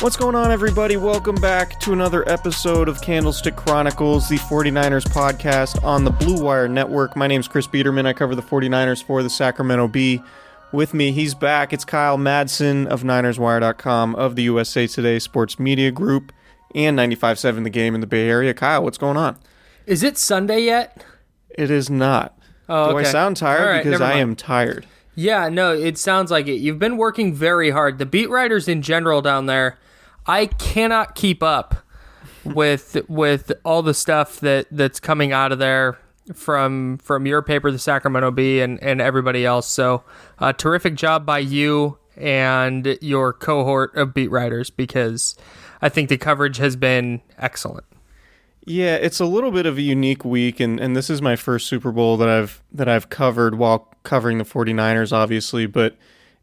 What's going on, everybody? Welcome back to another episode of Candlestick Chronicles, the 49ers podcast on the Blue Wire Network. My name's Chris Biderman. I cover the 49ers for the Sacramento Bee. With me, he's back. It's Kyle Madsen of NinersWire.com, of the USA Today Sports Media Group, and 95.7 The Game in the Bay Area. Kyle, what's going on? Is it Sunday yet? It is not. Oh, Do I sound tired? Right, because I am tired. Yeah, no, it sounds like it. You've been working very hard. The beat writers in general down there, I cannot keep up with with all the stuff that that's coming out of there from from your paper, the Sacramento Bee, and and everybody else. So, uh, terrific job by you and your cohort of beat writers because I think the coverage has been excellent. Yeah, it's a little bit of a unique week and, and this is my first Super Bowl that I've that I've covered while covering the 49ers obviously, but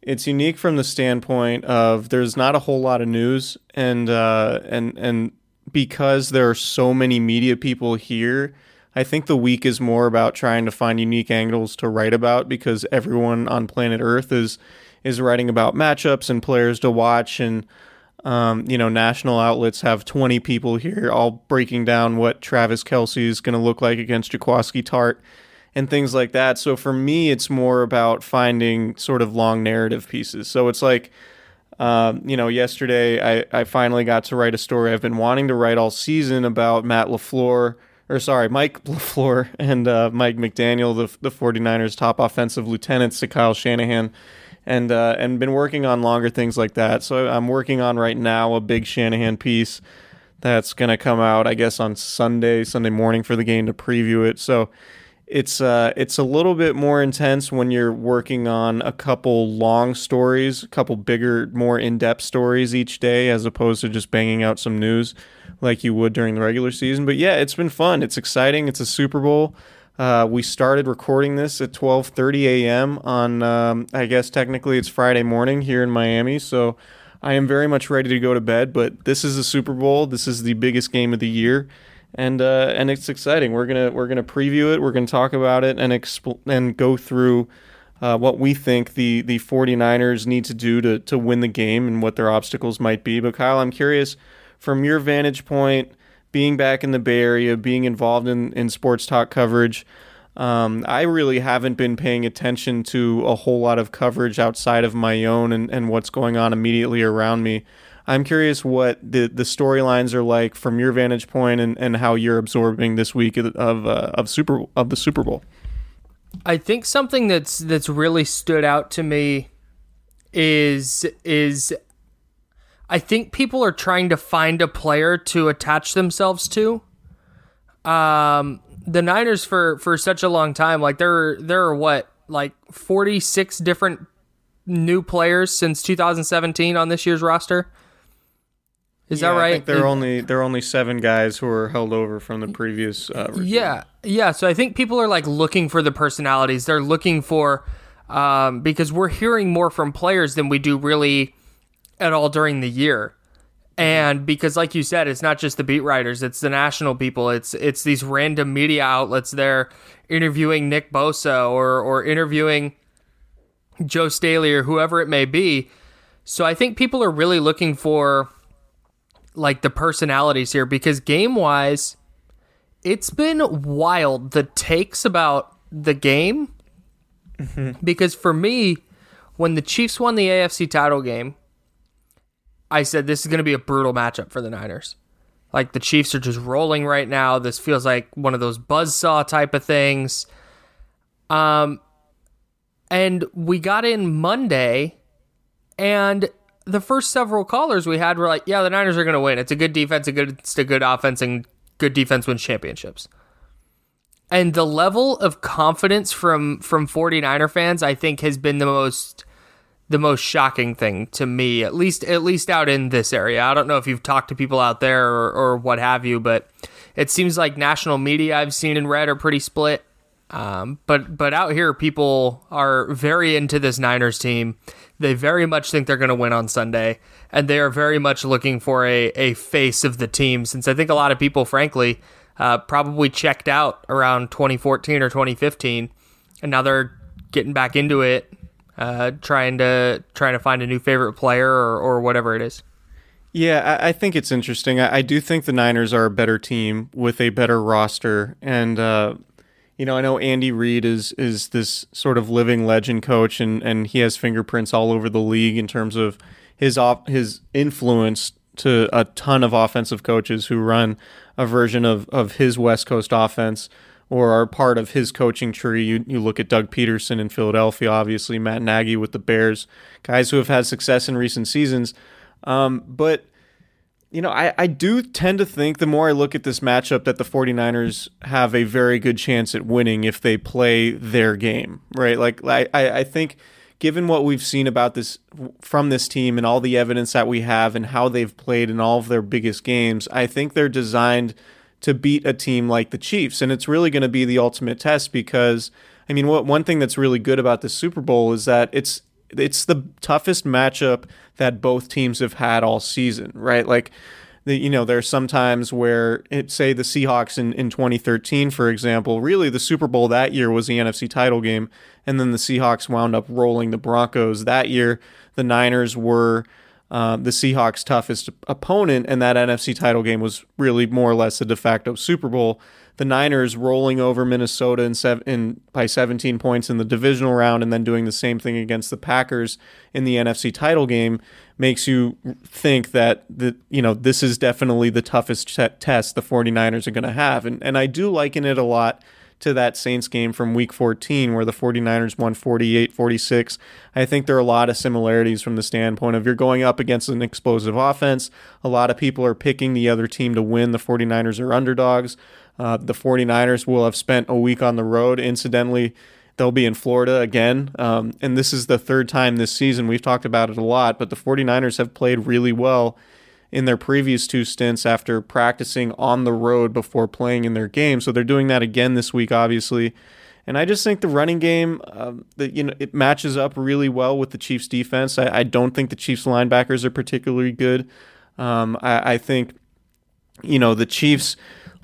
it's unique from the standpoint of there's not a whole lot of news and uh, and and because there are so many media people here, I think the week is more about trying to find unique angles to write about because everyone on planet Earth is is writing about matchups and players to watch and um, you know, national outlets have 20 people here all breaking down what Travis Kelce is going to look like against Jaquiski Tartt and things like that. So for me, it's more about finding sort of long narrative pieces. So it's like, um, you know, yesterday I, I finally got to write a story I've been wanting to write all season about Matt LaFleur, or sorry, Mike LaFleur and uh, Mike McDaniel, the, the 49ers' top offensive lieutenants to Kyle Shanahan and uh, and been working on longer things like that. So I'm working on right now a big Shanahan piece that's going to come out, I guess, on Sunday, Sunday morning for the game to preview it. So it's uh, it's a little bit more intense when you're working on a couple long stories, a couple bigger, more in-depth stories each day, as opposed to just banging out some news like you would during the regular season. But yeah, it's been fun. It's exciting. It's a Super Bowl. Uh, we started recording this at 12:30 a.m. on, um, I guess technically it's Friday morning here in Miami. So I am very much ready to go to bed. But this is the Super Bowl. This is the biggest game of the year, and uh, and it's exciting. We're gonna we're gonna preview it. We're gonna talk about it and expl- and go through. Uh, what we think the, the 49ers need to do to, to win the game and what their obstacles might be. But Kyle, I'm curious from your vantage point, being back in the Bay Area, being involved in, in sports talk coverage, um, I really haven't been paying attention to a whole lot of coverage outside of my own and, and what's going on immediately around me. I'm curious what the, the storylines are like from your vantage point and, and how you're absorbing this week of uh, of super of the Super Bowl. I think something that's that's really stood out to me is is I think people are trying to find a player to attach themselves to. Um, the Niners for for such a long time, like there there are what like forty six different new players since 2017 on this year's roster. Is yeah, that right? I think there are only there are only seven guys who are held over from the previous. Uh, yeah, yeah. So I think people are like looking for the personalities. They're looking for um, because we're hearing more from players than we do really at all during the year. And because, like you said, it's not just the beat writers; it's the national people. It's it's these random media outlets. They're interviewing Nick Bosa or or interviewing Joe Staley or whoever it may be. So I think people are really looking for like the personalities here because game wise, it's been wild the takes about the game. Mm-hmm. Because for me, when the Chiefs won the AFC title game, I said this is going to be a brutal matchup for the Niners. Like the Chiefs are just rolling right now. This feels like one of those buzzsaw type of things. Um, and we got in Monday, and the first several callers we had were like, "Yeah, the Niners are going to win. It's a good defense, a good, it's a good offense, and good defense wins championships." And the level of confidence from from 49er fans, I think, has been the most the most shocking thing to me, at least at least out in this area. I don't know if you've talked to people out there or, or what have you, but it seems like national media I've seen and read are pretty split. Um, but but out here, people are very into this Niners team. They very much think they're going to win on Sunday, and they are very much looking for a a face of the team. Since I think a lot of people, frankly, uh, probably checked out around 2014 or 2015, and now they're getting back into it, uh, trying to trying to find a new favorite player or, or whatever it is. Yeah, I, I think it's interesting. I, I, do think the Niners are a better team with a better roster, and uh, you know, I know Andy Reid is is this sort of living legend coach, and, and he has fingerprints all over the league in terms of his op- his influence to a ton of offensive coaches who run a version of, of his West Coast offense or are part of his coaching tree. You you look at Doug Pederson in Philadelphia, obviously Matt Nagy with the Bears, guys who have had success in recent seasons, um, but you know, I, I do tend to think the more I look at this matchup that the 49ers have a very good chance at winning if they play their game, right? Like, I, I think given what we've seen about this from this team and all the evidence that we have and how they've played in all of their biggest games, I think they're designed to beat a team like the Chiefs. And it's really going to be the ultimate test because, I mean, what one thing that's really good about the Super Bowl is that it's it's the toughest matchup that both teams have had all season, right? Like, the, you know, there's sometimes where it say the Seahawks in, in 2013, for example, really the Super Bowl that year was the NFC title game, and then the Seahawks wound up rolling the Broncos. That year, the Niners were uh, the Seahawks' toughest opponent, and that NFC title game was really more or less a de facto Super Bowl the Niners rolling over Minnesota in, in by 17 points in the divisional round and then doing the same thing against the Packers in the NFC title game makes you think that the you know this is definitely the toughest test the 49ers are going to have and and I do liken it a lot to that Saints game from week 14 where the 49ers won 48-46. I think there are a lot of similarities from the standpoint of you're going up against an explosive offense. A lot of people are picking the other team to win. The 49ers are underdogs. Uh, the 49ers will have spent a week on the road. Incidentally, they'll be in Florida again. Um, and this is the third time this season. We've talked about it a lot, but the 49ers have played really well in their previous two stints after practicing on the road before playing in their game. So they're doing that again this week, obviously. And I just think the running game, um, that you know, it matches up really well with the Chiefs' defense. I, I don't think the Chiefs' linebackers are particularly good. Um, I, I, think, you know, the Chiefs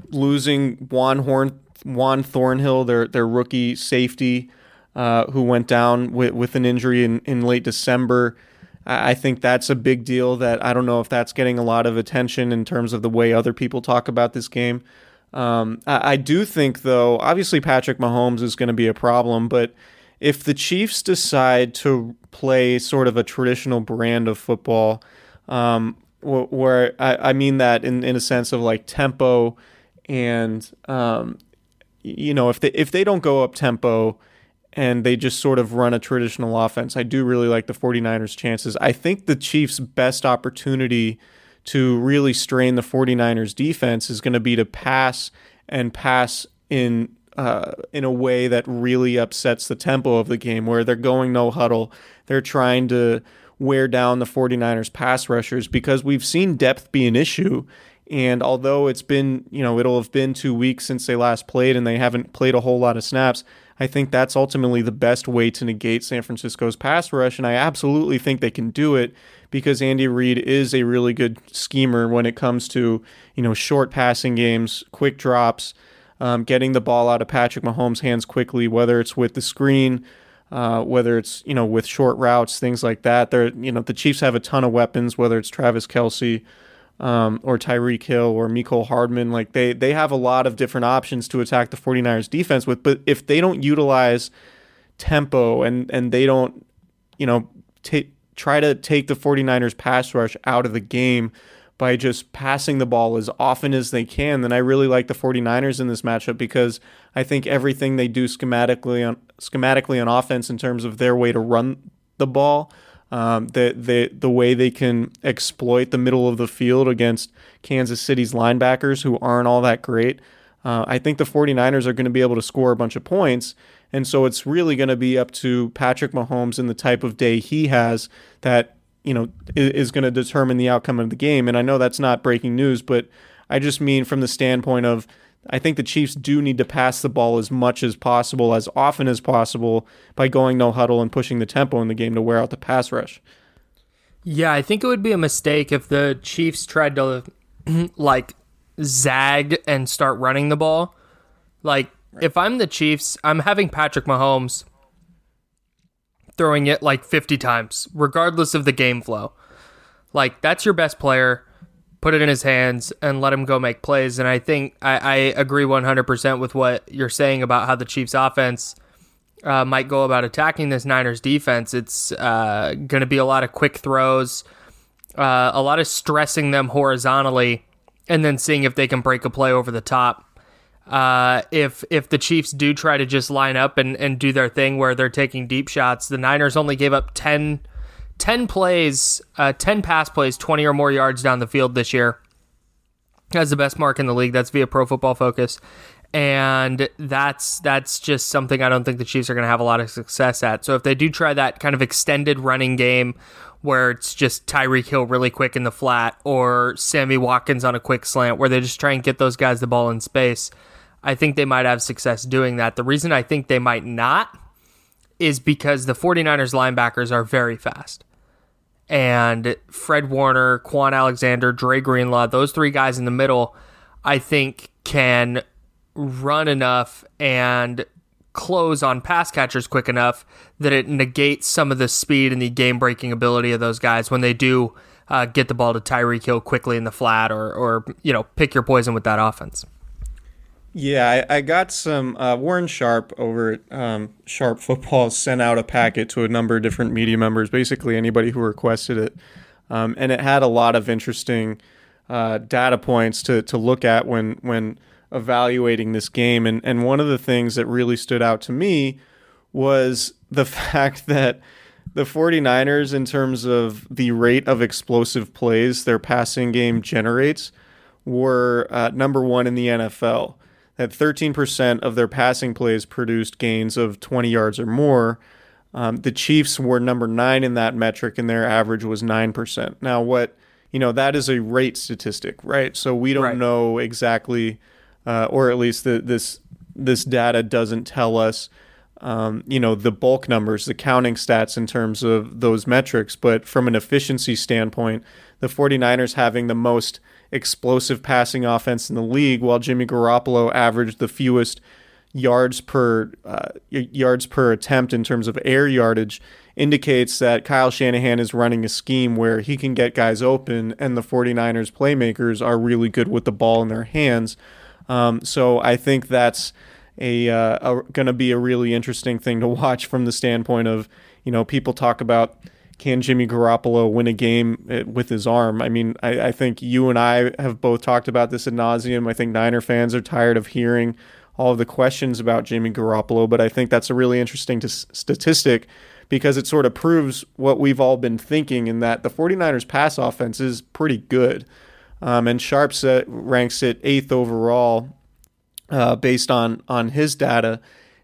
losing Juan Horn, Juan Thornhill, their their rookie safety, uh, who went down with, with an injury in, in late December. I think that's a big deal that I don't know if that's getting a lot of attention in terms of the way other people talk about this game. Um, I, I, do think, though, obviously Patrick Mahomes is going to be a problem, but if the Chiefs decide to play sort of a traditional brand of football, um, where I, I, mean that in, in a sense of like tempo and, um, you know, if they if they don't go up tempo and they just sort of run a traditional offense. I do really like the 49ers' chances. I think the Chiefs' best opportunity to really strain the 49ers' defense is going to be to pass and pass in uh, in a way that really upsets the tempo of the game, where they're going no huddle. They're trying to wear down the 49ers pass rushers because we've seen depth be an issue. And although it's been, you know, it'll have been two weeks since they last played and they haven't played a whole lot of snaps, I think that's ultimately the best way to negate San Francisco's pass rush. And I absolutely think they can do it because Andy Reid is a really good schemer when it comes to, you know, short passing games, quick drops, um, getting the ball out of Patrick Mahomes' hands quickly, whether it's with the screen. Uh, whether it's you know with short routes, things like that. They're you know the Chiefs have a ton of weapons, whether it's Travis Kelce um, or Tyreek Hill or Mecole Hardman. Like they they have a lot of different options to attack the 49ers defense with. But if they don't utilize tempo and and they don't, you know, t- try to take the 49ers pass rush out of the game by just passing the ball as often as they can, then I really like the 49ers in this matchup because I think everything they do schematically on schematically on offense in terms of their way to run the ball um, the, the, the way they can exploit the middle of the field against Kansas City's linebackers who aren't all that great. Uh, I think the 49ers are going to be able to score a bunch of points. And so it's really going to be up to Patrick Mahomes and the type of day he has that, you know, is going to determine the outcome of the game. And I know that's not breaking news, but I just mean from the standpoint of I think the Chiefs do need to pass the ball as much as possible, as often as possible, by going no huddle and pushing the tempo in the game to wear out the pass rush. Yeah, I think it would be a mistake if the Chiefs tried to like zag and start running the ball. Like, right. if I'm the Chiefs, I'm having Patrick Mahomes throwing it like 50 times, regardless of the game flow. Like, that's your best player put it in his hands and let him go make plays. And I think I, I agree 100% with what you're saying about how the Chiefs offense uh, might go about attacking this Niners defense. It's uh, going to be a lot of quick throws, uh, a lot of stressing them horizontally, and then seeing if they can break a play over the top. Uh, if if the Chiefs do try to just line up and, and do their thing where they're taking deep shots, the Niners only gave up 10 10 plays, uh, 10 pass plays, 20 or more yards down the field this year. That's the best mark in the league. That's via Pro Football Focus. And that's that's just something I don't think the Chiefs are going to have a lot of success at. So if they do try that kind of extended running game where it's just Tyreek Hill really quick in the flat or Sammy Watkins on a quick slant where they just try and get those guys the ball in space, I think they might have success doing that. The reason I think they might not is because the 49ers linebackers are very fast. And Fred Warner, Kwon Alexander, Dre Greenlaw, those three guys in the middle, I think can run enough and close on pass catchers quick enough that it negates some of the speed and the game breaking ability of those guys when they do uh, get the ball to Tyreek Hill quickly in the flat or, or, you know, pick your poison with that offense. Yeah, I, I got some. Uh, Warren Sharp over at um, Sharp Football sent out a packet to a number of different media members, basically anybody who requested it. Um, and it had a lot of interesting uh, data points to, to look at when, when evaluating this game. And, and one of the things that really stood out to me was the fact that the 49ers, in terms of the rate of explosive plays their passing game generates, were uh, number one in the NFL that 13% of their passing plays produced gains of 20 yards or more. Um, the Chiefs were number nine in that metric, and their average was 9%. Now, what you know, that is a rate statistic, right? So we don't Right. know exactly, uh, or at least the, this this data doesn't tell us, um, you know, the bulk numbers, the counting stats in terms of those metrics. But from an efficiency standpoint, the 49ers having the most explosive passing offense in the league, while Jimmy Garoppolo averaged the fewest yards per uh, yards per attempt in terms of air yardage indicates that Kyle Shanahan is running a scheme where he can get guys open and the 49ers playmakers are really good with the ball in their hands. Um, so I think that's a, uh, a going to be a really interesting thing to watch from the standpoint of, you know, people talk about can Jimmy Garoppolo win a game eh, with his arm? I mean, I, I think you and I have both talked about this ad nauseum. I think Niner fans are tired of hearing all of the questions about Jimmy Garoppolo, but I think that's a really interesting t- statistic because it sort of proves what we've all been thinking in that the 49ers pass offense is pretty good. Um, and Sharp ranks it eighth overall uh, based on on his data,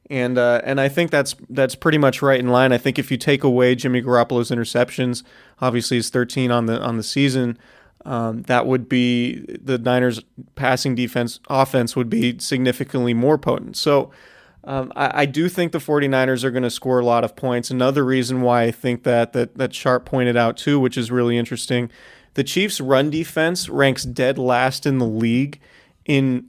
and uh, and I think that's that's pretty much right in line. I think if you take away Jimmy Garoppolo's interceptions, obviously he's 13 on the on the season. Um, that would be the Niners' passing defense offense would be significantly more potent. So um, I, I do think the 49ers are going to score a lot of points. Another reason why I think that that that Sharp pointed out too, which is really interesting, the Chiefs' run defense ranks dead last in the league in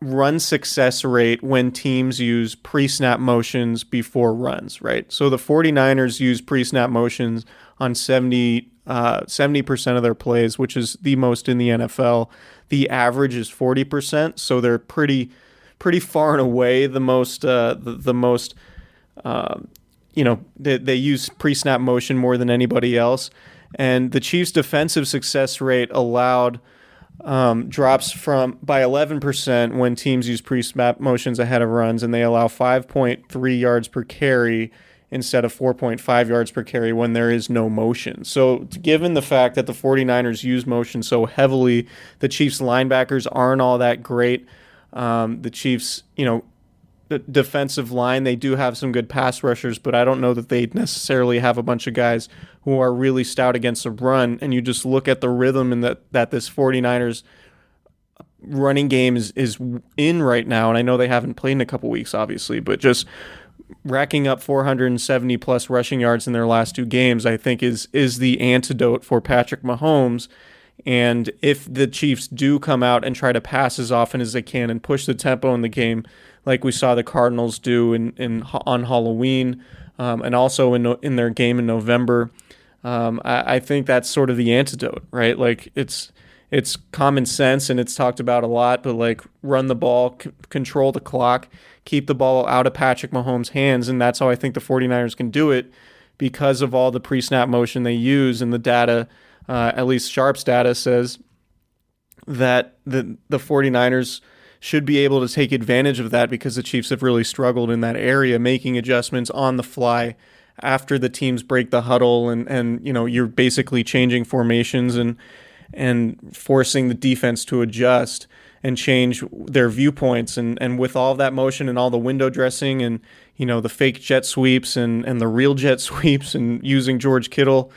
run success rate when teams use pre-snap motions before runs, right? So the 49ers use pre-snap motions on 70 uh, 70% of their plays, which is the most in the NFL. The average is 40%, so they're pretty pretty far and away the most uh, the, the most um, you know they, they use pre-snap motion more than anybody else and the chiefs defensive success rate allowed um, drops from by 11% when teams use pre-snap motions ahead of runs and they allow 5.3 yards per carry instead of 4.5 yards per carry when there is no motion. So, given the fact that the 49ers use motion so heavily, the Chiefs linebackers aren't all that great. Um, the Chiefs, you know, the defensive line, they do have some good pass rushers, but I don't know that they necessarily have a bunch of guys who are really stout against the run. And you just look at the rhythm and that, that this 49ers running game is, is in right now. And I know they haven't played in a couple weeks, obviously, but just racking up 470 plus rushing yards in their last two games, I think is is the antidote for Patrick Mahomes. And if the Chiefs do come out and try to pass as often as they can and push the tempo in the game, like we saw the Cardinals do in, in on Halloween, um, and also in in their game in November, um, I, I think that's sort of the antidote, right? Like it's it's common sense and it's talked about a lot, but like run the ball, c- control the clock, keep the ball out of Patrick Mahomes' hands. And that's how I think the 49ers can do it because of all the pre snap motion they use. And the data, uh, at least Sharp's data, says that the, the 49ers should be able to take advantage of that because the Chiefs have really struggled in that area, making adjustments on the fly after the teams break the huddle and, and you know you're basically changing formations and and forcing the defense to adjust and change their viewpoints. And and with all that motion and all the window dressing and you know the fake jet sweeps and and the real jet sweeps and using George Kittle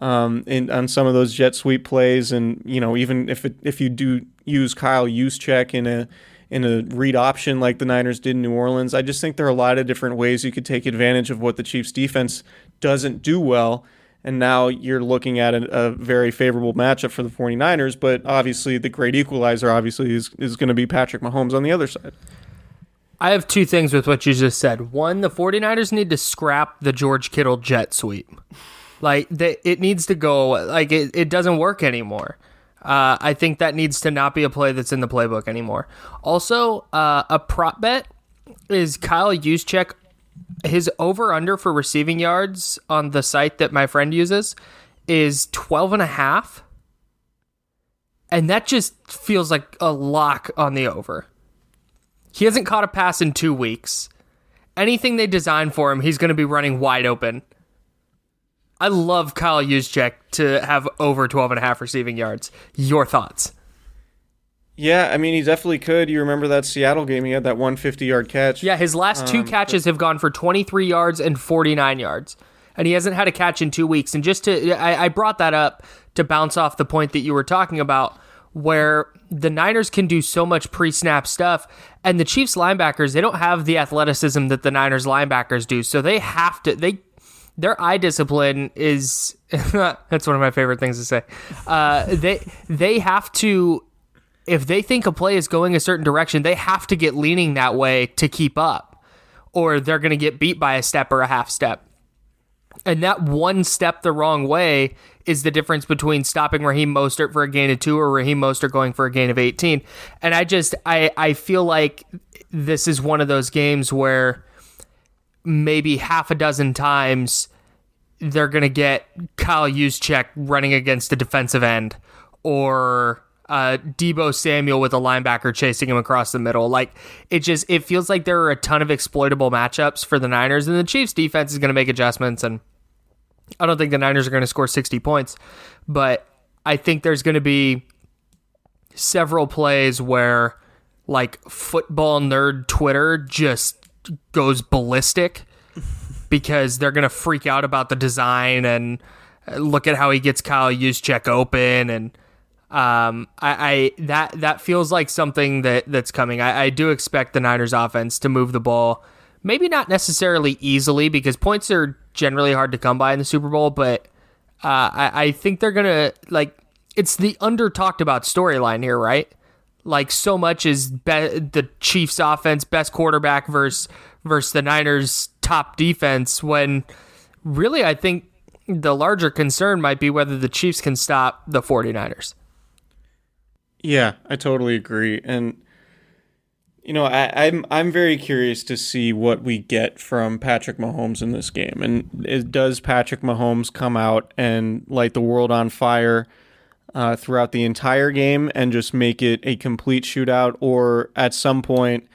um, in on some of those jet sweep plays and you know even if it, if you do use Kyle Juszczyk in a in a read option like the Niners did in New Orleans, I just think there are a lot of different ways you could take advantage of what the Chiefs defense doesn't do well and now you're looking at a, a, very favorable matchup for the 49ers but obviously the great equalizer obviously is, is going to be patrick mahomes on the other side I have two things with what you just said. One, the 49ers need to scrap the George Kittle jet sweep. Like, they, it needs to go, like, it, it doesn't work anymore. Uh, I think that needs to not be a play that's in the playbook anymore. Also, uh, a prop bet is Kyle Juszczyk his over under for receiving yards on the site that my friend uses is 12 and a half. And that just feels like a lock on the over. He hasn't caught a pass in two weeks. Anything they design for him he's going to be running wide open i love kyle Juszczyk to have over 12 and a half receiving yards your thoughts yeah, I mean, he definitely could. You remember that Seattle game? He had that 150 yard catch. Yeah, his last two Um, catches have gone for 23 yards and 49 yards. and he hasn't had a catch in two weeks. And just to, I, I brought that up to bounce off the point that you were talking about, where the Niners can do so much pre snap stuff, and the Chiefs linebackers, they don't have the athleticism that the Niners linebackers do. So they have to, they, their eye discipline is that's one of my favorite things to say. Uh, they they have to if they think a play is going a certain direction, they have to get leaning that way to keep up, or they're going to get beat by a step or a half step. And that one step the wrong way is the difference between stopping Raheem Mostert for a gain of two or Raheem Mostert going for a gain of 18. And I just, I, I feel like this is one of those games where maybe half a dozen times they're going to get Kyle Juszczyk running against a defensive end or uh, Deebo Samuel with a linebacker chasing him across the middle. Like it just it feels like there are a ton of exploitable matchups for the Niners, and the Chiefs defense is going to make adjustments. And I don't think the Niners are going to score sixty points, but I think there's going to be several plays where like football nerd Twitter just goes ballistic because they're to freak out about the design and look at how he gets Kyle Juszczyk open and um, I, I, that that feels like something that that's coming. I, I do expect the Niners offense to move the ball, maybe not necessarily easily because points are generally hard to come by in the Super Bowl, but uh, I, I think they're gonna like it's the under talked about storyline here, right? Like so much is be- the Chiefs offense best quarterback versus versus the Niners top defense when really I think the larger concern might be whether the Chiefs can stop the 49ers. Yeah, I totally agree. And you know, I, am I'm, I'm very curious to see what we get from Patrick Mahomes in this game. And it, does Patrick Mahomes come out and light the world on fire uh, throughout the entire game and just make it a complete shootout? Or at some point,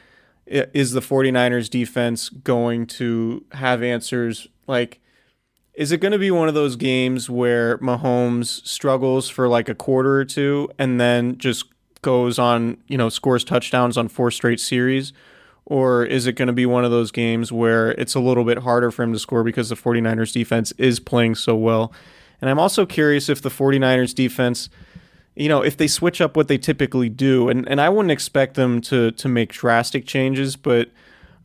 is the 49ers defense going to have answers like is it going to be one of those games where Mahomes struggles for like a quarter or two and then just goes on, you know, scores touchdowns on four straight series? Or is it going to be one of those games where it's a little bit harder for him to score because the 49ers defense is playing so well? And I'm also curious if the 49ers defense, you know, if they switch up what they typically do, and, and I wouldn't expect them to to make drastic changes, but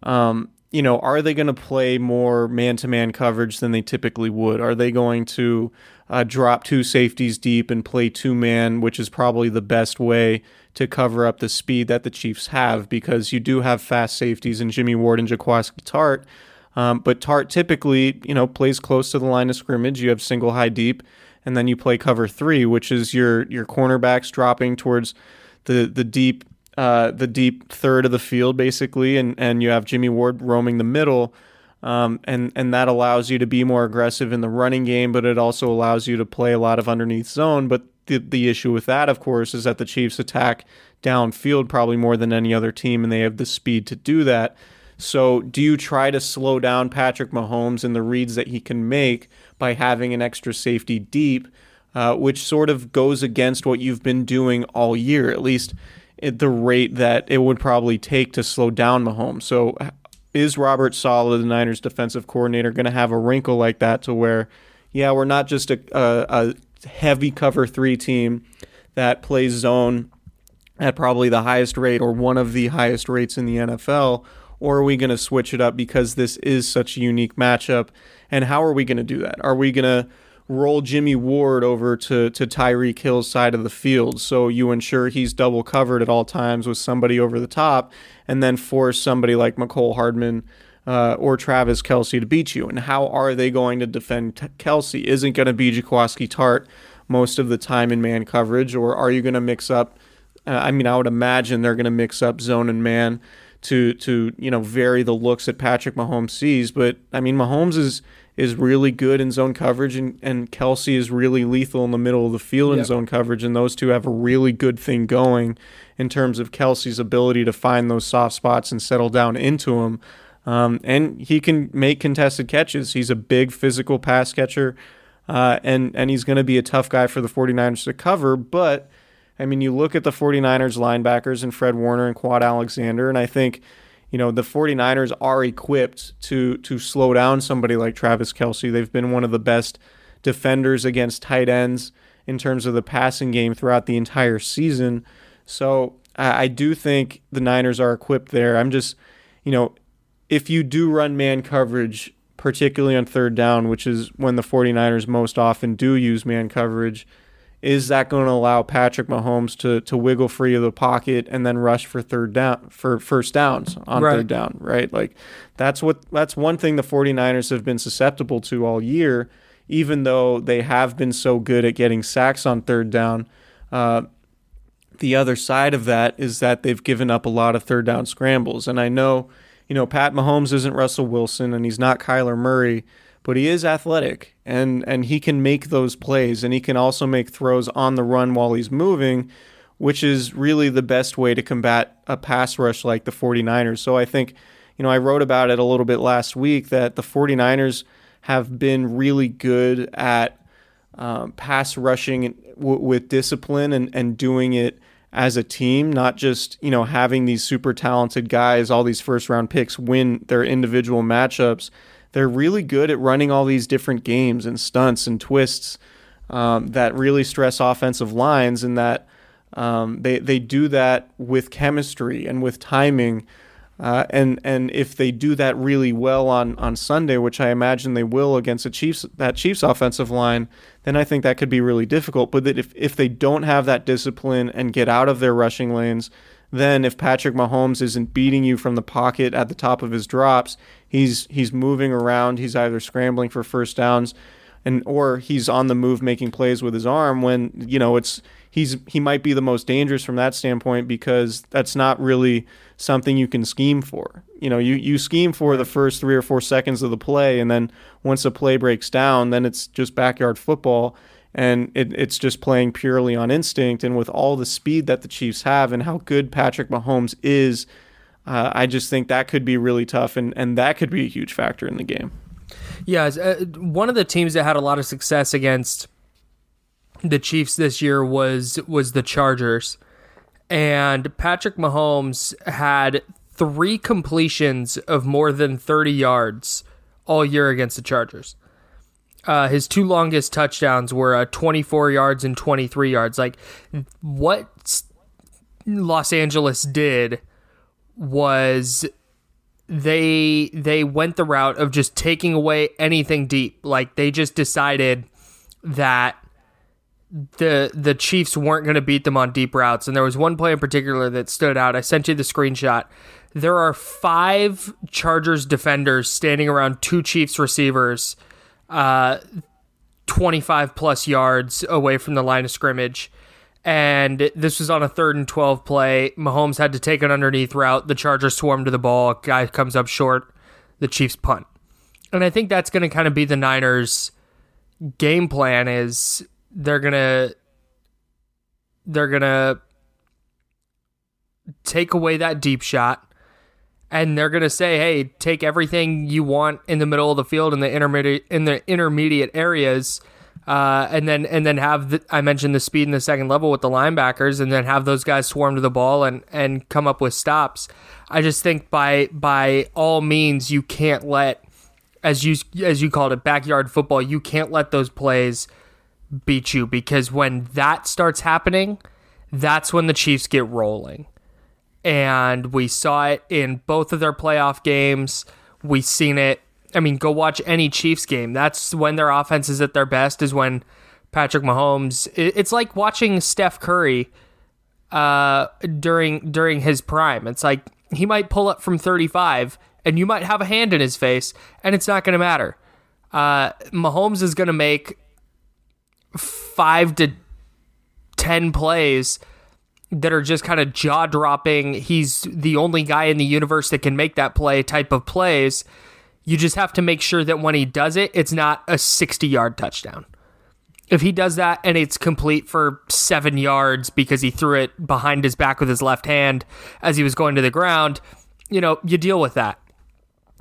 um, you know, are they going to play more man to man coverage than they typically would? Are they going to uh, drop two safeties deep and play two man, which is probably the best way to cover up the speed that the Chiefs have because you do have fast safeties in Jimmy Ward and Jaquiski Tartt. Um, but Tartt typically, you know, plays close to the line of scrimmage. You have single high deep, and then you play cover three, which is your your cornerbacks dropping towards the the deep uh, the deep third of the field, basically, and, and you have Jimmy Ward roaming the middle. Um, and, and that allows you to be more aggressive in the running game, but it also allows you to play a lot of underneath zone. But the, the issue with that, of course, is that the Chiefs attack downfield probably more than any other team, and they have the speed to do that. So, do you try to slow down Patrick Mahomes and the reads that he can make by having an extra safety deep, uh, which sort of goes against what you've been doing all year, at least at the rate that it would probably take to slow down Mahomes. So is Robert Saleh, the Niners defensive coordinator, going to have a wrinkle like that to where, yeah, we're not just a, a, a heavy cover three team that plays zone at probably the highest rate or one of the highest rates in the NFL, or are we going to switch it up because this is such a unique matchup? And how are we going to do that? Are we going to roll Jimmy Ward over to, to Tyreek Hill's side of the field. So you ensure he's double covered at all times with somebody over the top, and then force somebody like Mecole Hardman uh, or Travis Kelce to beat you. And how are they going to defend t- Kelce? Isn't going to be Jaquiski Tartt most of the time in man coverage, or are you going to mix up? Uh, I mean, I would imagine they're going to mix up zone and man to to you know vary the looks that Patrick Mahomes sees. But I mean, Mahomes is is really good in zone coverage, and, and Kelce is really lethal in the middle of the field in yep. zone coverage. And those two have a really good thing going in terms of Kelce's ability to find those soft spots and settle down into them. Um, and he can make contested catches. He's a big physical pass catcher, uh, and, and he's going to be a tough guy for the 49ers to cover. But, I mean, you look at the 49ers linebackers and Fred Warner and Kwon Alexander, and I think you know, the 49ers are equipped to to slow down somebody like Travis Kelce. They've been one of the best defenders against tight ends in terms of the passing game throughout the entire season. So I, I do think the Niners are equipped there. I'm just, you know, if you do run man coverage, particularly on third down, which is when the 49ers most often do use man coverage, is that going to allow Patrick Mahomes to to wiggle free of the pocket and then rush for third down for first downs on Right. third down, right? Like that's what that's one thing the 49ers have been susceptible to all year, even though they have been so good at getting sacks on third down. Uh, the other side of that is that they've given up a lot of third down scrambles. And I know, you know, Pat Mahomes isn't Russell Wilson and he's not Kyler Murray, but he is athletic and and he can make those plays and he can also make throws on the run while he's moving, which is really the best way to combat a pass rush like the 49ers. So I think, you know, I wrote about it a little bit last week that the 49ers have been really good at um, pass rushing w- with discipline and, and doing it as a team, not just you know having these super talented guys, all these first round picks win their individual matchups. They're really good at running all these different games and stunts and twists um, that really stress offensive lines, and that um, they they do that with chemistry and with timing. Uh, and and if they do that really well on, on Sunday, which I imagine they will against a Chiefs that Chiefs offensive line, then I think that could be really difficult. But that if if they don't have that discipline and get out of their rushing lanes, then if Patrick Mahomes isn't beating you from the pocket at the top of his drops, he's he's moving around. He's either scrambling for first downs, and or he's on the move making plays with his arm. When you know it's he's he might be the most dangerous from that standpoint because that's not really something you can scheme for. You know, you, you scheme for the first three or four seconds of the play, and then once the play breaks down, then it's just backyard football, and it, it's just playing purely on instinct. And with all the speed that the Chiefs have and how good Patrick Mahomes is, uh, I just think that could be really tough, and, and that could be a huge factor in the game. Yeah, uh, one of the teams that had a lot of success against the Chiefs this year was was the Chargers, and Patrick Mahomes had three completions of more than thirty yards all year against the Chargers. Uh, his two longest touchdowns were uh, 24 yards and 23 yards. Like, what Los Angeles did was they they went the route of just taking away anything deep. Like they just decided that the the Chiefs weren't going to beat them on deep routes. And there was one play in particular that stood out. I sent you the screenshot. There are five Chargers defenders standing around two Chiefs receivers, uh, 25 plus yards away from the line of scrimmage. And this was on a third and 12 play. Mahomes had to take an underneath route. The Chargers swarm to the ball. Guy comes up short. The Chiefs punt. And I think that's going to kind of be the Niners' game plan is they're going to they're going to take away that deep shot and they're going to say, "Hey, take everything you want in the middle of the field in the intermediate in the intermediate areas." Uh, and then and then have the, I mentioned the speed in the second level with the linebackers, and then have those guys swarm to the ball and and come up with stops. I just think by by all means you can't let as you as you called it backyard football. You can't let those plays beat you because when that starts happening, that's when the Chiefs get rolling. And we saw it in both of their playoff games. We seen it I mean, go watch any Chiefs game. That's when their offense is at their best. Is when Patrick Mahomes. It's like watching Steph Curry uh, during during his prime. It's like he might pull up from 35, and you might have a hand in his face, and it's not going to matter. Uh, Mahomes is going to make five to ten plays that are just kind of jaw dropping. He's the only guy in the universe that can make that play type of plays. You just have to make sure that when he does it, it's not a 60 yard touchdown. If he does that and it's complete for seven yards because he threw it behind his back with his left hand as he was going to the ground, you know, you deal with that.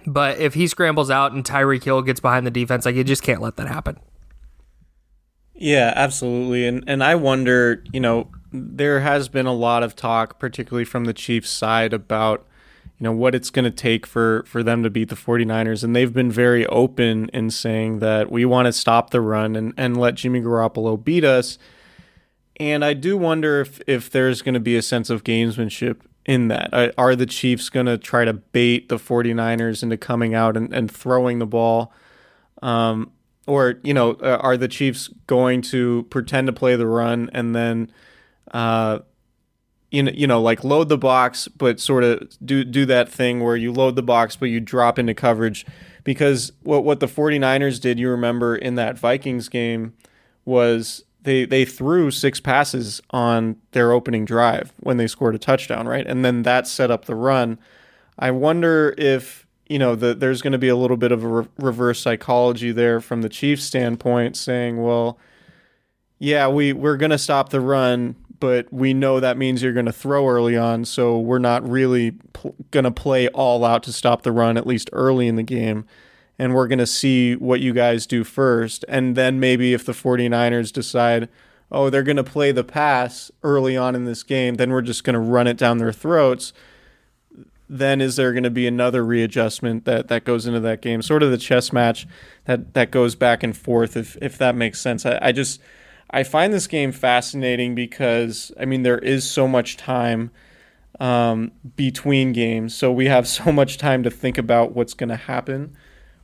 But if he scrambles out and Tyreek Hill gets behind the defense, like you just can't let that happen. Yeah, absolutely. And and I wonder, you know, there has been a lot of talk, particularly from the Chiefs side, about you know what it's going to take for for them to beat the 49ers and they've been very open in saying that we want to stop the run and and let Jimmy Garoppolo beat us. And I do wonder if if there's going to be a sense of gamesmanship in that. Are the Chiefs going to try to bait the 49ers into coming out and, and throwing the ball? Um, or you know uh, are the Chiefs going to pretend to play the run and then uh, you know, you know, like load the box, but sort of do do that thing where you load the box, but you drop into coverage. Because what what the 49ers did, you remember in that Vikings game, was they they threw six passes on their opening drive when they scored a touchdown, right? And then that set up the run. I wonder if you know the, there's going to be a little bit of a re- reverse psychology there from the Chiefs' standpoint, saying, well. Yeah, we, we're going to stop the run, but we know that means you're going to throw early on, so we're not really pl- going to play all out to stop the run, at least early in the game. And we're going to see what you guys do first. And then maybe if the 49ers decide, oh, they're going to play the pass early on in this game, then we're just going to run it down their throats. Then is there going to be another readjustment that, that goes into that game? Sort of the chess match that, that goes back and forth, if, if that makes sense. I, I just I find this game fascinating because I mean there is so much time um, between games, so we have so much time to think about what's going to happen.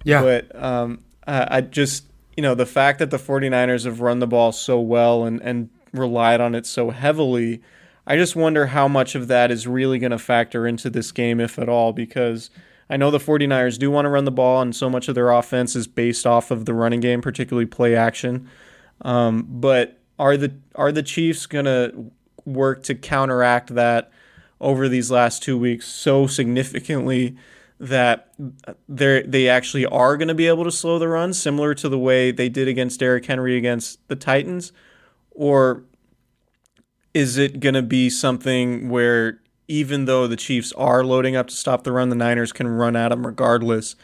Yeah. But um, I, I just you know the fact that the 49ers have run the ball so well and and relied on it so heavily, I just wonder how much of that is really going to factor into this game, if at all, because. I know the 49ers do want to run the ball, and so much of their offense is based off of the running game, particularly play action. Um, but are the are the Chiefs gonna work to counteract that over these last two weeks so significantly that they they actually are going to be able to slow the run, similar to the way they did against Derrick Henry against the Titans, or is it going to be something where even though the Chiefs are loading up to stop the run, the Niners can run at them regardless?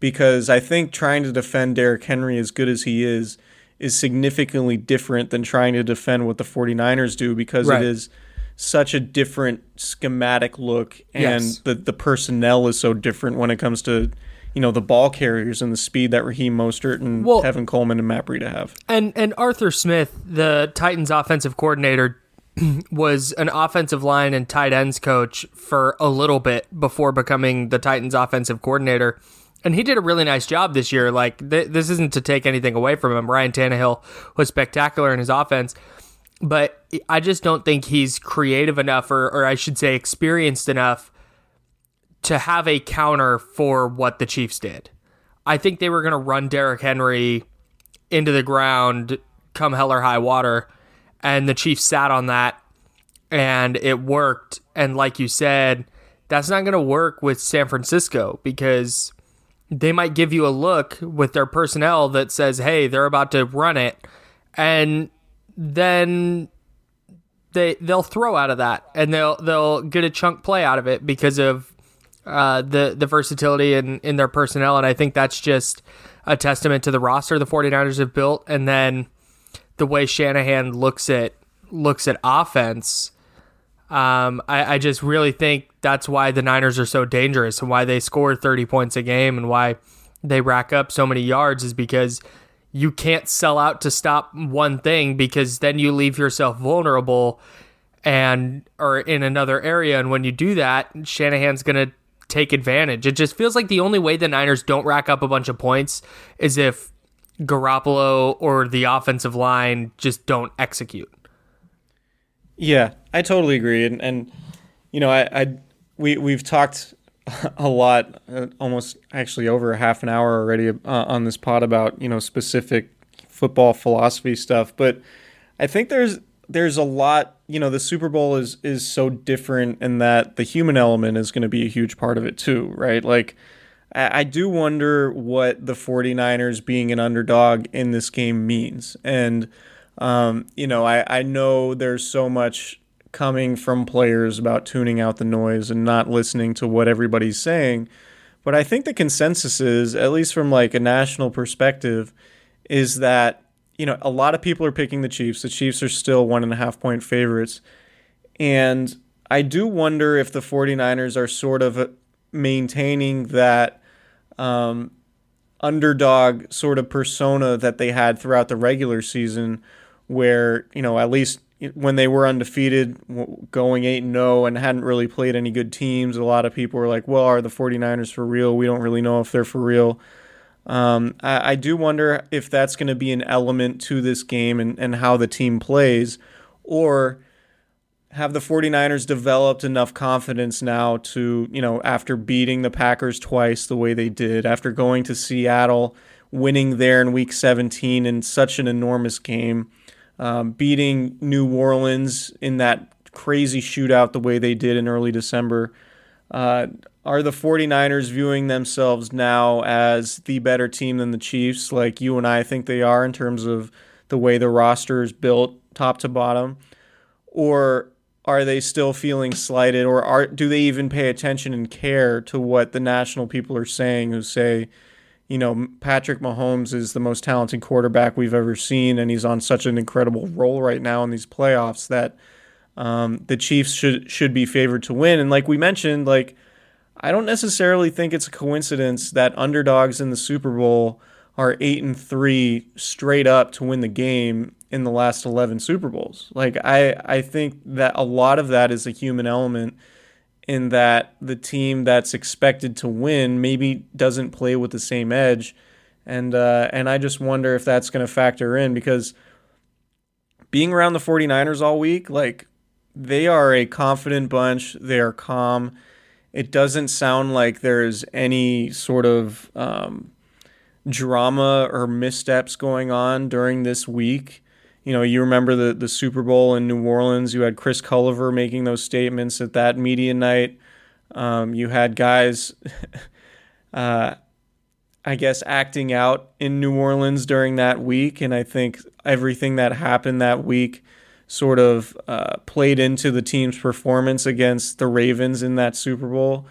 Because I think trying to defend Derrick Henry as good as he is is significantly different than trying to defend what the 49ers do because right. it is such a different schematic look and yes. the the personnel is so different when it comes to you know the ball carriers and the speed that Raheem Mostert and well, Tevin Coleman and Matt Breida have. And and Arthur Smith, the Titans offensive coordinator, was an offensive line and tight ends coach for a little bit before becoming the Titans offensive coordinator and he did a really nice job this year. Like th- this isn't to take anything away from him. Ryan Tannehill was spectacular in his offense, but I just don't think he's creative enough, or, or I should say, experienced enough to have a counter for what the Chiefs did. I think they were going to run Derrick Henry into the ground, come hell or high water, and the Chiefs sat on that, and it worked. And like you said, that's not going to work with San Francisco because they might give you a look with their personnel that says, "Hey, they're about to run it," and then they they'll throw out of that and they'll they'll get a chunk play out of it because of uh, the the versatility in in their personnel, and I think that's just a testament to the roster the 49ers have built, and then the way Shanahan looks at looks at offense. Um, I, I just really think that's why the Niners are so dangerous and why they score 30 points a game and why they rack up so many yards is because you can't sell out to stop one thing because then you leave yourself vulnerable and or in another area and when you do that Shanahan's going to take advantage. It just feels like the only way the Niners don't rack up a bunch of points is if Garoppolo or the offensive line just don't execute. Yeah, I totally agree, and and you know, I, I we we've talked a lot, uh, almost actually over a half an hour already uh, on this pod about you know specific football philosophy stuff, but I think there's there's a lot. You know, the Super Bowl is is so different in that the human element is going to be a huge part of it too, right? Like. I do wonder what the 49ers being an underdog in this game means. And um, you know, I, I know there's so much coming from players about tuning out the noise and not listening to what everybody's saying. But I think the consensus is, at least from like a national perspective, is that, you know, a lot of people are picking the Chiefs. The Chiefs are still one and a half point favorites. And I do wonder if the 49ers are sort of maintaining that um, underdog sort of persona that they had throughout the regular season, where, you know, at least when they were undefeated, going 8 and 0 and hadn't really played any good teams, a lot of people were like, well, are the 49ers for real? We don't really know if they're for real. Um, I, I, do wonder if that's going to be an element to this game and, and how the team plays, or have the 49ers developed enough confidence now to, you know, after beating the Packers twice the way they did, after going to Seattle, winning there in week 17 in such an enormous game, um, beating New Orleans in that crazy shootout the way they did in early December. Uh, are the 49ers viewing themselves now as the better team than the Chiefs, like you and I think they are in terms of the way the roster is built top to bottom? Or are they still feeling slighted, or are, do they even pay attention and care to what the national people are saying who say, you know, Patrick Mahomes is the most talented quarterback we've ever seen, and he's on such an incredible roll right now in these playoffs that um, the Chiefs should should be favored to win. And like we mentioned, like I don't necessarily think it's a coincidence that underdogs in the Super Bowl are eight and three straight up to win the game in the last 11 Super Bowls. Like I I think that a lot of that is a human element in that the team that's expected to win maybe doesn't play with the same edge. And uh, and I just wonder if that's going to factor in because being around the 49ers all week like they are a confident bunch, they are calm. It doesn't sound like there's any sort of um, drama or missteps going on during this week you know, you remember the, the Super Bowl in New Orleans. You had Chris Culliver making those statements at that media night. Um, you had guys, uh, I guess, acting out in New Orleans during that week. And I think everything that happened that week sort of uh, played into the team's performance against the Ravens in that Super Bowl.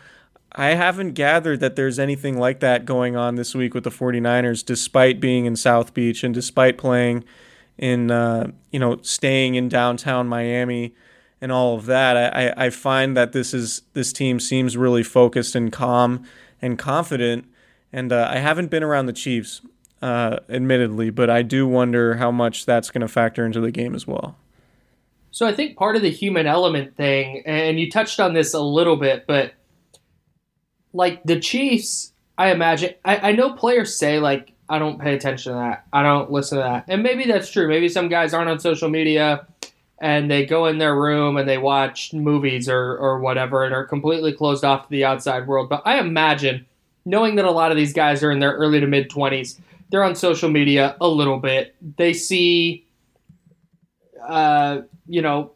I haven't gathered that there's anything like that going on this week with the 49ers, despite being in South Beach and despite playing in uh, you know staying in downtown Miami and all of that. I, I find that this is this team seems really focused and calm and confident. And uh, I haven't been around the Chiefs, uh, admittedly, but I do wonder how much that's going to factor into the game as well. So I think part of the human element thing, and you touched on this a little bit, but like the Chiefs, I imagine I, I know players say like I don't pay attention to that. I don't listen to that. And maybe that's true. Maybe some guys aren't on social media and they go in their room and they watch movies or, or whatever and are completely closed off to the outside world. But I imagine, knowing that a lot of these guys are in their early to mid 20s, they're on social media a little bit. They see, uh, you know,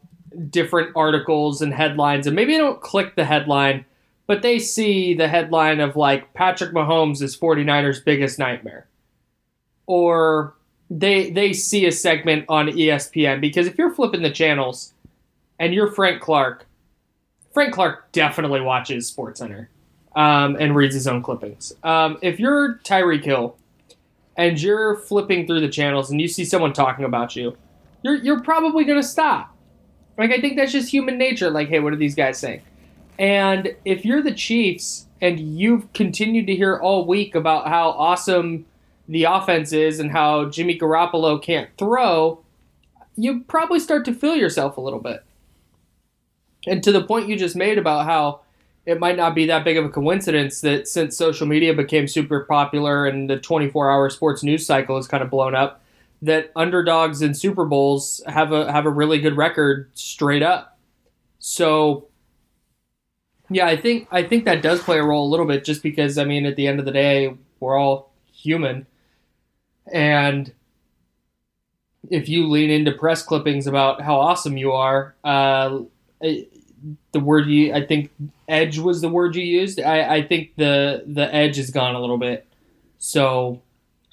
different articles and headlines, and maybe they don't click the headline, but they see the headline of like Patrick Mahomes is 49ers' biggest nightmare or they they see a segment on ESPN because if you're flipping the channels and you're Frank Clark, Frank Clark definitely watches SportsCenter um, and reads his own clippings. Um, if you're Tyreek Hill and you're flipping through the channels and you see someone talking about you, you're you're probably gonna stop. Like I think that's just human nature. Like, hey, what are these guys saying? And if you're the Chiefs and you've continued to hear all week about how awesome the offense is and how Jimmy Garoppolo can't throw, you probably start to feel yourself a little bit. And to the point you just made about how it might not be that big of a coincidence that since social media became super popular and the 24 hour sports news cycle has kind of blown up, that underdogs in Super Bowls have a have a really good record straight up. So yeah, I think I think that does play a role a little bit just because I mean at the end of the day we're all human and if you lean into press clippings about how awesome you are, uh, the word you I think edge was the word you used. I, I think the the edge is gone a little bit. So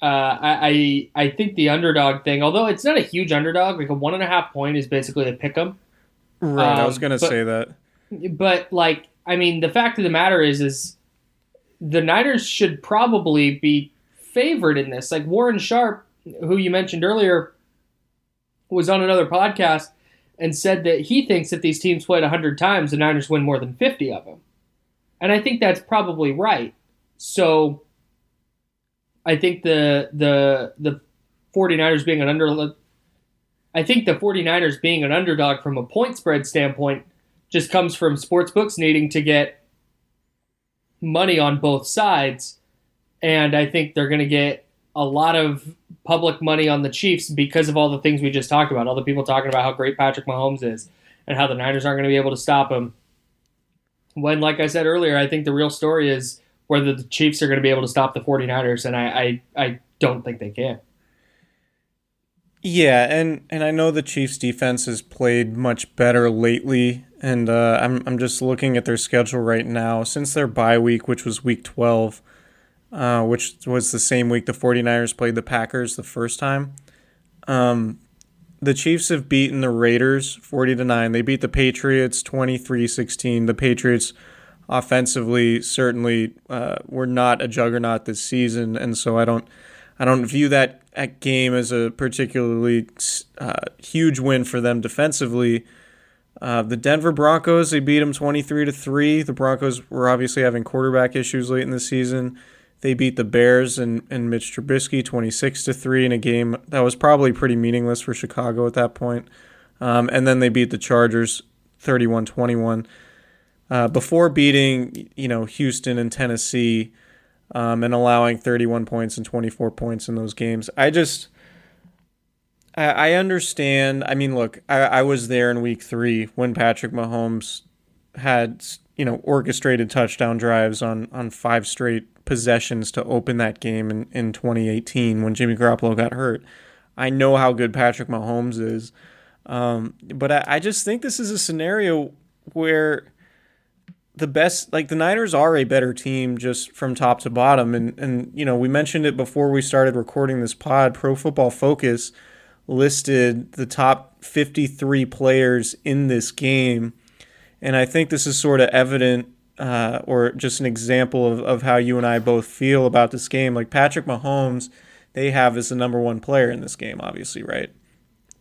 uh, I, I I think the underdog thing, although it's not a huge underdog, like a one and a half point is basically a pick 'em. Right, um, I was gonna but, say that. But like, I mean, the fact of the matter is, is the Niners should probably be favored in this. Like Warren Sharp, who you mentioned earlier, was on another podcast and said that he thinks that these teams played 100 times, the Niners win more than 50 of them. And I think that's probably right. So I think the the the 49ers being an under I think the 49ers being an underdog from a point spread standpoint just comes from sports books needing to get money on both sides and I think they're going to get a lot of public money on the Chiefs because of all the things we just talked about. All the people talking about how great Patrick Mahomes is and how the Niners aren't going to be able to stop him. When, like I said earlier, I think the real story is whether the Chiefs are going to be able to stop the 49ers, and I, I, I don't think they can. Yeah, and, and I know the Chiefs defense has played much better lately, and uh, I'm I'm just looking at their schedule right now. Since their bye week, which was week 12, uh, which was the same week the 49ers played the Packers the first time. Um, the Chiefs have beaten the Raiders 40 to 9. They beat the Patriots 23-16. The Patriots offensively certainly uh, were not a juggernaut this season and so I don't I don't view that game as a particularly uh, huge win for them defensively. Uh, the Denver Broncos they beat them 23 to 3. The Broncos were obviously having quarterback issues late in the season. They beat the Bears and, and Mitch Trubisky 26 to 3 in a game that was probably pretty meaningless for Chicago at that point. Um, and then they beat the Chargers 31 21. Uh, before beating, you know, Houston and Tennessee um, and allowing 31 points and 24 points in those games. I just, I, I understand. I mean, look, I, I was there in week three when Patrick Mahomes had, you know, orchestrated touchdown drives on, on five straight possessions to open that game in, in 2018 when Jimmy Garoppolo got hurt. I know how good Patrick Mahomes is. Um, but I, I just think this is a scenario where the best like the Niners are a better team just from top to bottom and and you know we mentioned it before we started recording this pod Pro Football Focus listed the top 53 players in this game and I think this is sort of evident uh, or just an example of, of how you and I both feel about this game. Like Patrick Mahomes, they have as the number one player in this game, obviously, right?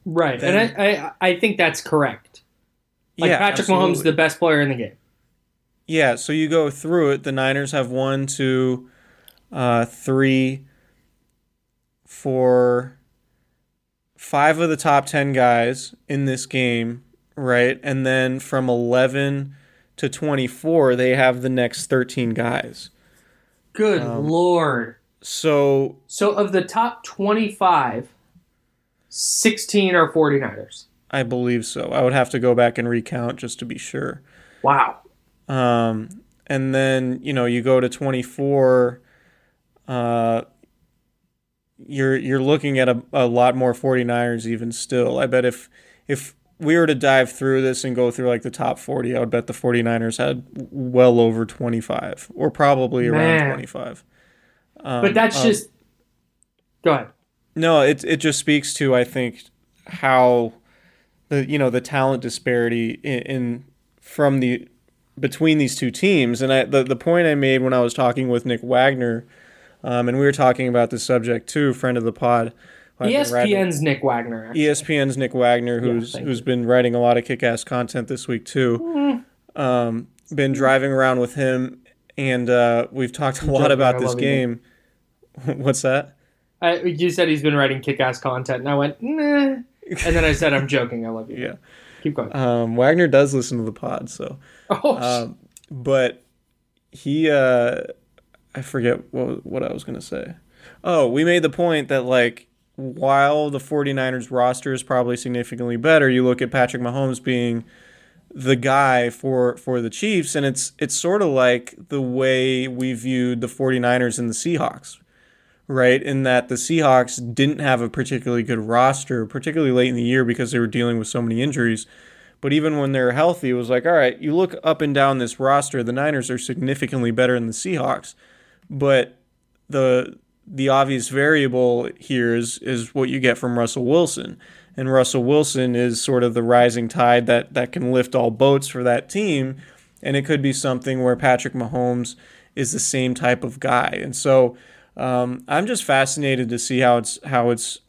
Right, then, and I, I, I think that's correct. Like yeah, Patrick absolutely. Mahomes is the best player in the game. Yeah, so you go through it. The Niners have one, two, uh, three, four, five of the top ten guys in this game, right? And then from eleven to 24, they have the next 13 guys. Good um, lord. So So of the top 25, 16 are 49ers. I believe so. I would have to go back and recount just to be sure. Wow. Um and then, you know, you go to 24 uh you're you're looking at a, a lot more 49ers even still. I bet if if we were to dive through this and go through like the top 40, I would bet the 49ers had well over 25 or probably around 25. Um, but that's um, just go ahead. No, it it just speaks to I think how the you know the talent disparity in, in from the between these two teams and I the, the point I made when I was talking with Nick Wagoner um, and we were talking about this subject too, friend of the pod ESPN's Nick Wagoner. Actually. ESPN's Nick Wagoner, who's yeah, who's you. been writing a lot of kick-ass content this week too. Mm. Um, been driving around with him, and uh, we've talked a I'm lot joking, about this game. What's that? I, you said he's been writing kick-ass content, and I went, nah. and then I said, "I'm joking. I love you." Yeah, keep going. Um, Wagoner does listen to the pod, so. Oh. Um, but he, uh, I forget what what I was gonna say. Oh, we made the point that like while the 49ers roster is probably significantly better, you look at Patrick Mahomes being the guy for for the Chiefs and it's it's sort of like the way we viewed the 49ers and the Seahawks. Right? In that the Seahawks didn't have a particularly good roster, particularly late in the year because they were dealing with so many injuries. But even when they're healthy, it was like, all right, you look up and down this roster, the Niners are significantly better than the Seahawks. But the the obvious variable here is is what you get from Russell Wilson. And Russell Wilson is sort of the rising tide that, that can lift all boats for that team. And it could be something where Patrick Mahomes is the same type of guy. And so um, I'm just fascinated to see how it's how it's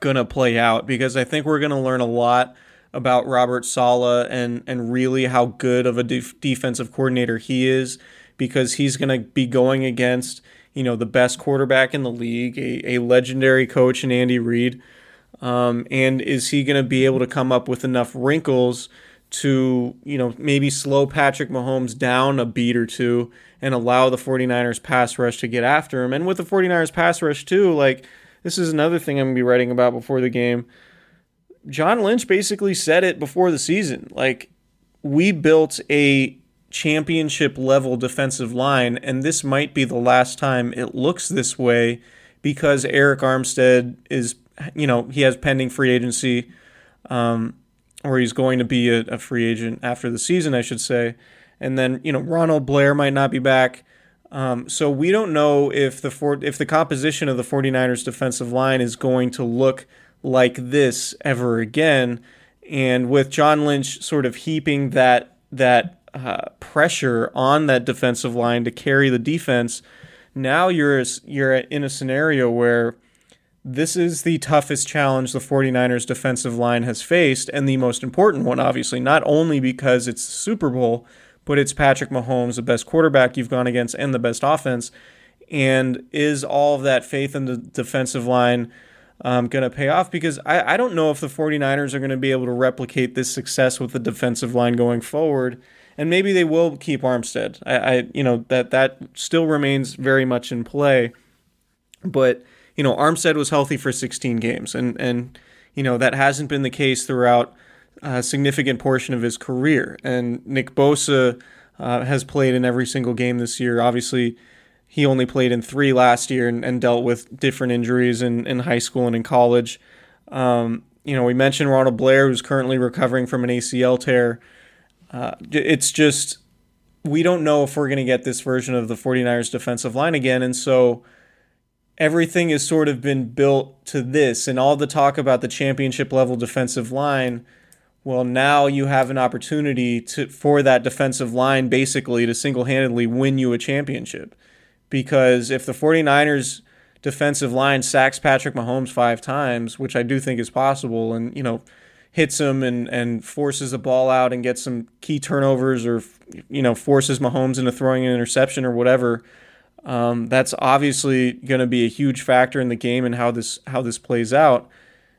gonna play out because I think we're gonna learn a lot about Robert Saleh and and really how good of a def- defensive coordinator he is because he's to be going against you know the best quarterback in the league, a, a legendary coach in Andy Reid. Um, and is he going to be able to come up with enough wrinkles to, you know, maybe slow Patrick Mahomes down a beat or two and allow the 49ers pass rush to get after him? And with the 49ers pass rush, too, like, this is another thing I'm going to be writing about before the game. John Lynch basically said it before the season. Like, we built a championship level defensive line, and this might be the last time it looks this way because Arik Armstead is you know, he has pending free agency, um, or he's going to be a, a, free agent after the season, I should say. And then, you know, Ronald Blair might not be back. Um, so we don't know if the for, if the composition of the 49ers defensive line is going to look like this ever again. And with John Lynch sort of heaping that that uh, pressure on that defensive line to carry the defense, now you're you're in a scenario where this is the toughest challenge the 49ers defensive line has faced, and the most important one, obviously, not only because it's Super Bowl, but it's Patrick Mahomes, the best quarterback you've gone against, and the best offense. And is all of that faith in the defensive line um, going to pay off? Because I, I don't know if the 49ers are going to be able to replicate this success with the defensive line going forward. And maybe they will keep Armstead. I, I you know, that that still remains very much in play. But you know, Armstead was healthy for 16 games, and and you know that hasn't been the case throughout a significant portion of his career. And Nick Bosa uh, has played in every single game this year. Obviously, he only played in three last year and, and dealt with different injuries in, in high school and in college. Um, you know, we mentioned Ronald Blair, who's currently recovering from an ACL tear. Uh, it's just, we don't know if we're going to get this version of the 49ers defensive line again. And so, everything has sort of been built to this and all the talk about the championship level defensive line well now you have an opportunity to for that defensive line basically to single-handedly win you a championship because if the 49ers defensive line sacks Patrick Mahomes 5 times which I do think is possible and you know hits him and and forces the ball out and gets some key turnovers or you know forces Mahomes into throwing an interception or whatever um, that's obviously going to be a huge factor in the game and how this how this plays out.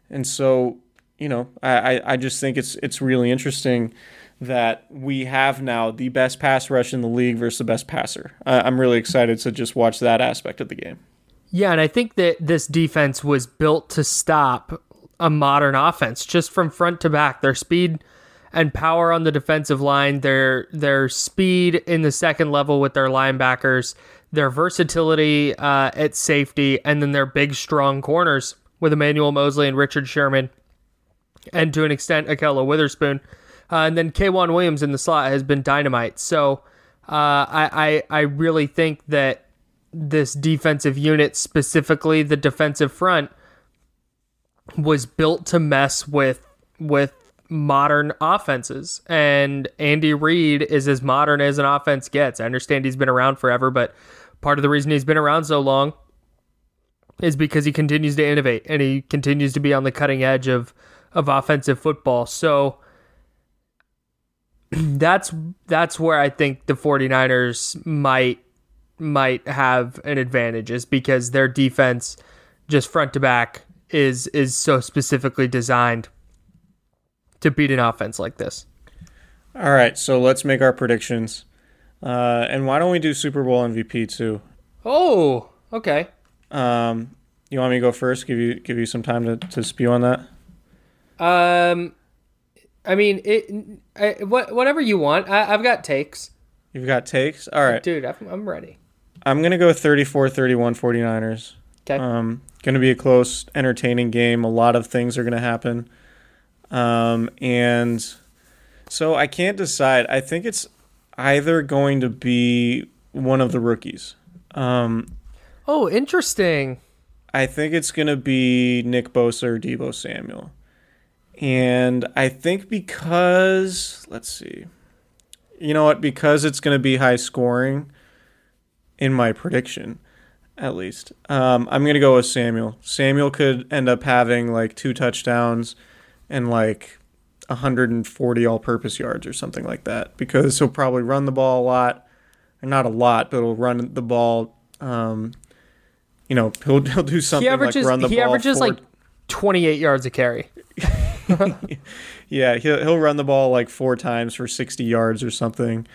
And so, you know, I, I just think it's it's really interesting that we have now the best pass rush in the league versus the best passer. I'm really excited to just watch that aspect of the game. Yeah, and I think that this defense was built to stop a modern offense just from front to back. Their speed and power on the defensive line, their their speed in the second level with their linebackers, their versatility uh, at safety, and then their big, strong corners with Emmanuel Moseley and Richard Sherman, and to an extent, Ahkello Witherspoon. Uh, and then K'Waun Williams in the slot has been dynamite. So uh, I, I, I really think that this defensive unit, specifically the defensive front, was built to mess with with modern offenses. And Andy Reid is as modern as an offense gets. I understand he's been around forever, but part of the reason he's been around so long is because he continues to innovate and he continues to be on the cutting edge of of offensive football. So that's that's where I think the 49ers might might have an advantage is because their defense just front to back is is so specifically designed to beat an offense like this. All right, so let's make our predictions. Uh, and why don't we do Super Bowl MVP too? Oh, okay. Um, you want me to go first? Give you give you some time to, to spew on that. Um, I mean, it. I, what whatever you want. I, have got takes. You've got takes. All right, dude. I'm, I'm ready. I'm gonna go 34-31 49ers. Okay. Um, gonna be a close, entertaining game. A lot of things are gonna happen. Um, and so I can't decide. I think it's either going to be one of the rookies. Um, oh, interesting. I think it's going to be Nick Bosa or Deebo Samuel. And I think because, let's see, you know what? Because it's going to be high scoring in my prediction, at least, um, I'm going to go with Samuel. Samuel could end up having like two touchdowns and like 140 all-purpose yards or something like that because he'll probably run the ball a lot, or not a lot, but he'll run the ball. Um, you know, he'll he'll do something he averages like run the he ball. averages four- like 28 yards a carry. yeah, he'll he'll run the ball like four times for 60 yards or something,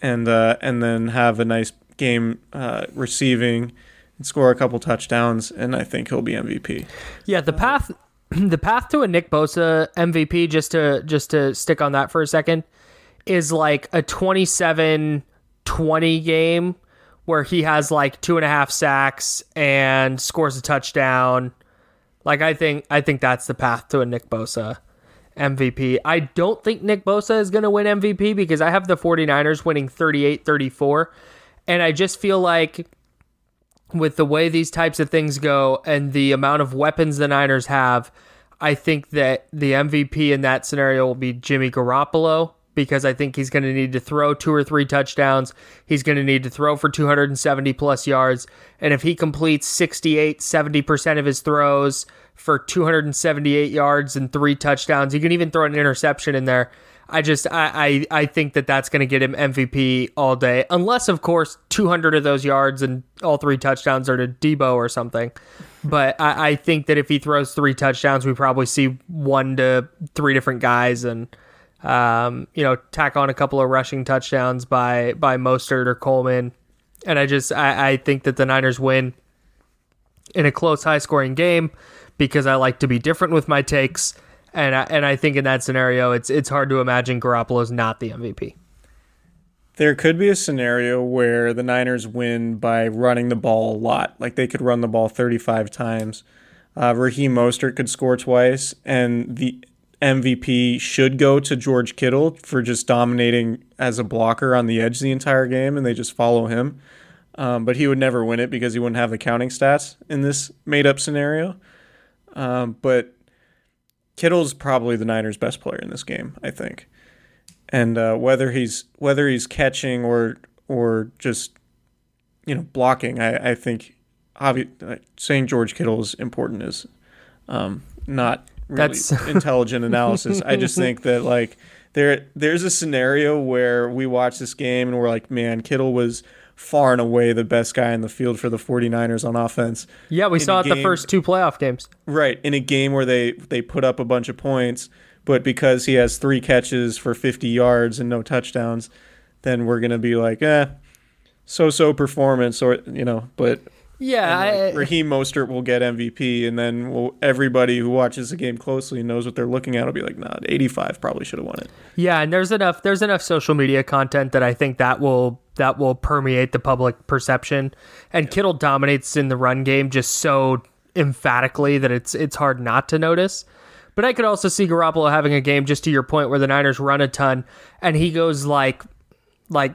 and uh, and then have a nice game uh, receiving score a couple touchdowns, and I think he'll be MVP. Yeah, the path the path to a Nick Bosa MVP just to just to stick on that for a second is like a 27-20 game where he has like two and a half sacks and scores a touchdown. Like I think I think that's the path to a Nick Bosa MVP. I don't think Nick Bosa is going to win MVP because I have the 49ers winning 38-34 and I just feel like with the way these types of things go and the amount of weapons the Niners have, I think that the MVP in that scenario will be Jimmy Garoppolo because I think he's going to need to throw two or three touchdowns. He's going to need to throw for 270 plus yards. And if he completes 68, 70% of his throws for 278 yards and three touchdowns, you can even throw an interception in there. I just I I, I think that that's going to get him MVP all day, unless of course 200 of those yards and all three touchdowns are to Deebo or something. But I, I think that if he throws three touchdowns, we probably see one to three different guys, and um, you know, tack on a couple of rushing touchdowns by by Mostert or Coleman. And I just I, I think that the Niners win in a close, high scoring game because I like to be different with my takes. And I, and I think in that scenario, it's it's hard to imagine Garoppolo's not the MVP. There could be a scenario where the Niners win by running the ball a lot. Like they could run the ball 35 times. Uh, Raheem Mostert could score twice, and the MVP should go to George Kittle for just dominating as a blocker on the edge the entire game, and they just follow him. Um, but he would never win it because he wouldn't have the counting stats in this made up scenario. Um, but Kittle's probably the Niners' best player in this game, I think. And uh, whether he's whether he's catching or or just you know blocking, I, I think obvi- saying George Kittle is important is um, not really That's- intelligent analysis. I just think that like there there's a scenario where we watch this game and we're like, man, Kittle was far and away the best guy in the field for the 49ers on offense. Yeah, we In saw it the first two playoff games. Right, in a game where they they put up a bunch of points, but because he has three catches for 50 yards and no touchdowns, then we're gonna be like, eh, so-so performance, or you know. But Yeah, like, I, Raheem Mostert will get MVP, and then we'll, everybody who watches the game closely and knows what they're looking at will be like, nah, 85 probably should have won it. yeah, and there's enough there's enough social media content that I think that will that will permeate the public perception. And Kittle dominates in the run game just so emphatically that it's it's hard not to notice. But I could also see Garoppolo having a game just to your point where the Niners run a ton and he goes like like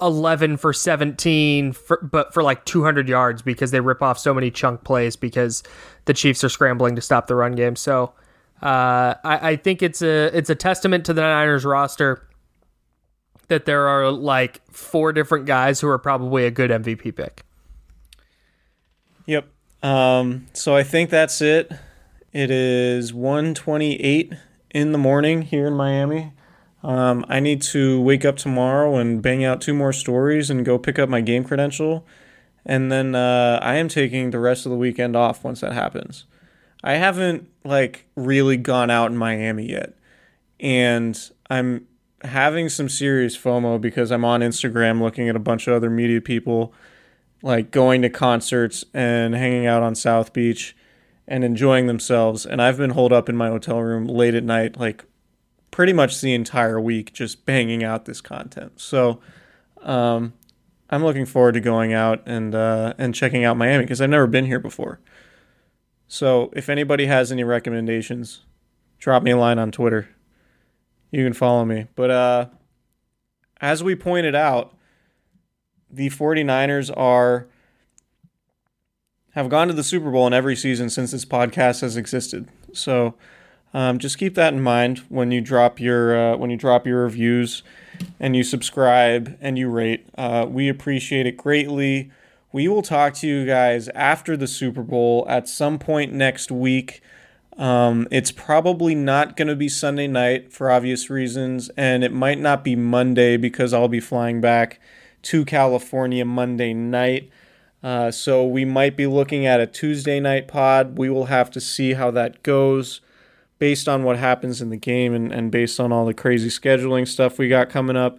11 for 17 for, but for like 200 yards because they rip off so many chunk plays because the Chiefs are scrambling to stop the run game. So uh, I, I think it's a it's a testament to the Niners roster that there are like four different guys who are probably a good MVP pick. Yep. Um, so I think that's it. It is 1:28 in the morning here in Miami. Um, I need to wake up tomorrow and bang out two more stories and go pick up my game credential, and then uh, I am taking the rest of the weekend off once that happens. I haven't like really gone out in Miami yet, and I'm having some serious FOMO because I'm on Instagram looking at a bunch of other media people like going to concerts and hanging out on South Beach and enjoying themselves. And I've been holed up in my hotel room late at night, like pretty much the entire week, just banging out this content. So um, I'm looking forward to going out and uh, and checking out Miami because I've never been here before. So if anybody has any recommendations, drop me a line on Twitter. You can follow me. But uh, as we pointed out, the 49ers are have gone to the Super Bowl in every season since this podcast has existed. So um, just keep that in mind when you drop your uh, when you drop your reviews and you subscribe and you rate. Uh, we appreciate it greatly. We will talk to you guys after the Super Bowl at some point next week. Um, it's probably not going to be Sunday night for obvious reasons, and it might not be Monday because I'll be flying back to California Monday night. Uh, so we might be looking at a Tuesday night pod. We will have to see how that goes based on what happens in the game and, and based on all the crazy scheduling stuff we got coming up.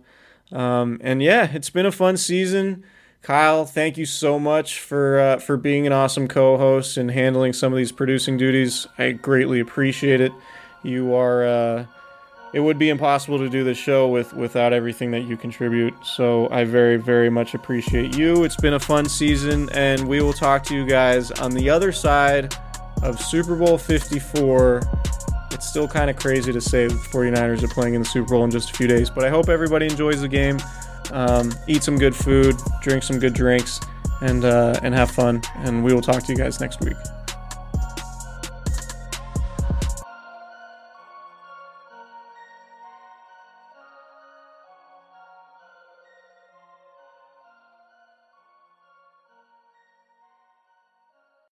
Um, and yeah, it's been a fun season. Kyle, thank you so much for uh, for being an awesome co-host and handling some of these producing duties. I greatly appreciate it. You are. Uh, it would be impossible to do this show with without everything that you contribute. So I very very much appreciate you. It's been a fun season, and we will talk to you guys on the other side of Super Bowl 54. It's still kind of crazy to say the 49ers are playing in the Super Bowl in just a few days, but I hope everybody enjoys the game um, eat some good food, drink some good drinks, and uh, and have fun. And we will talk to you guys next week.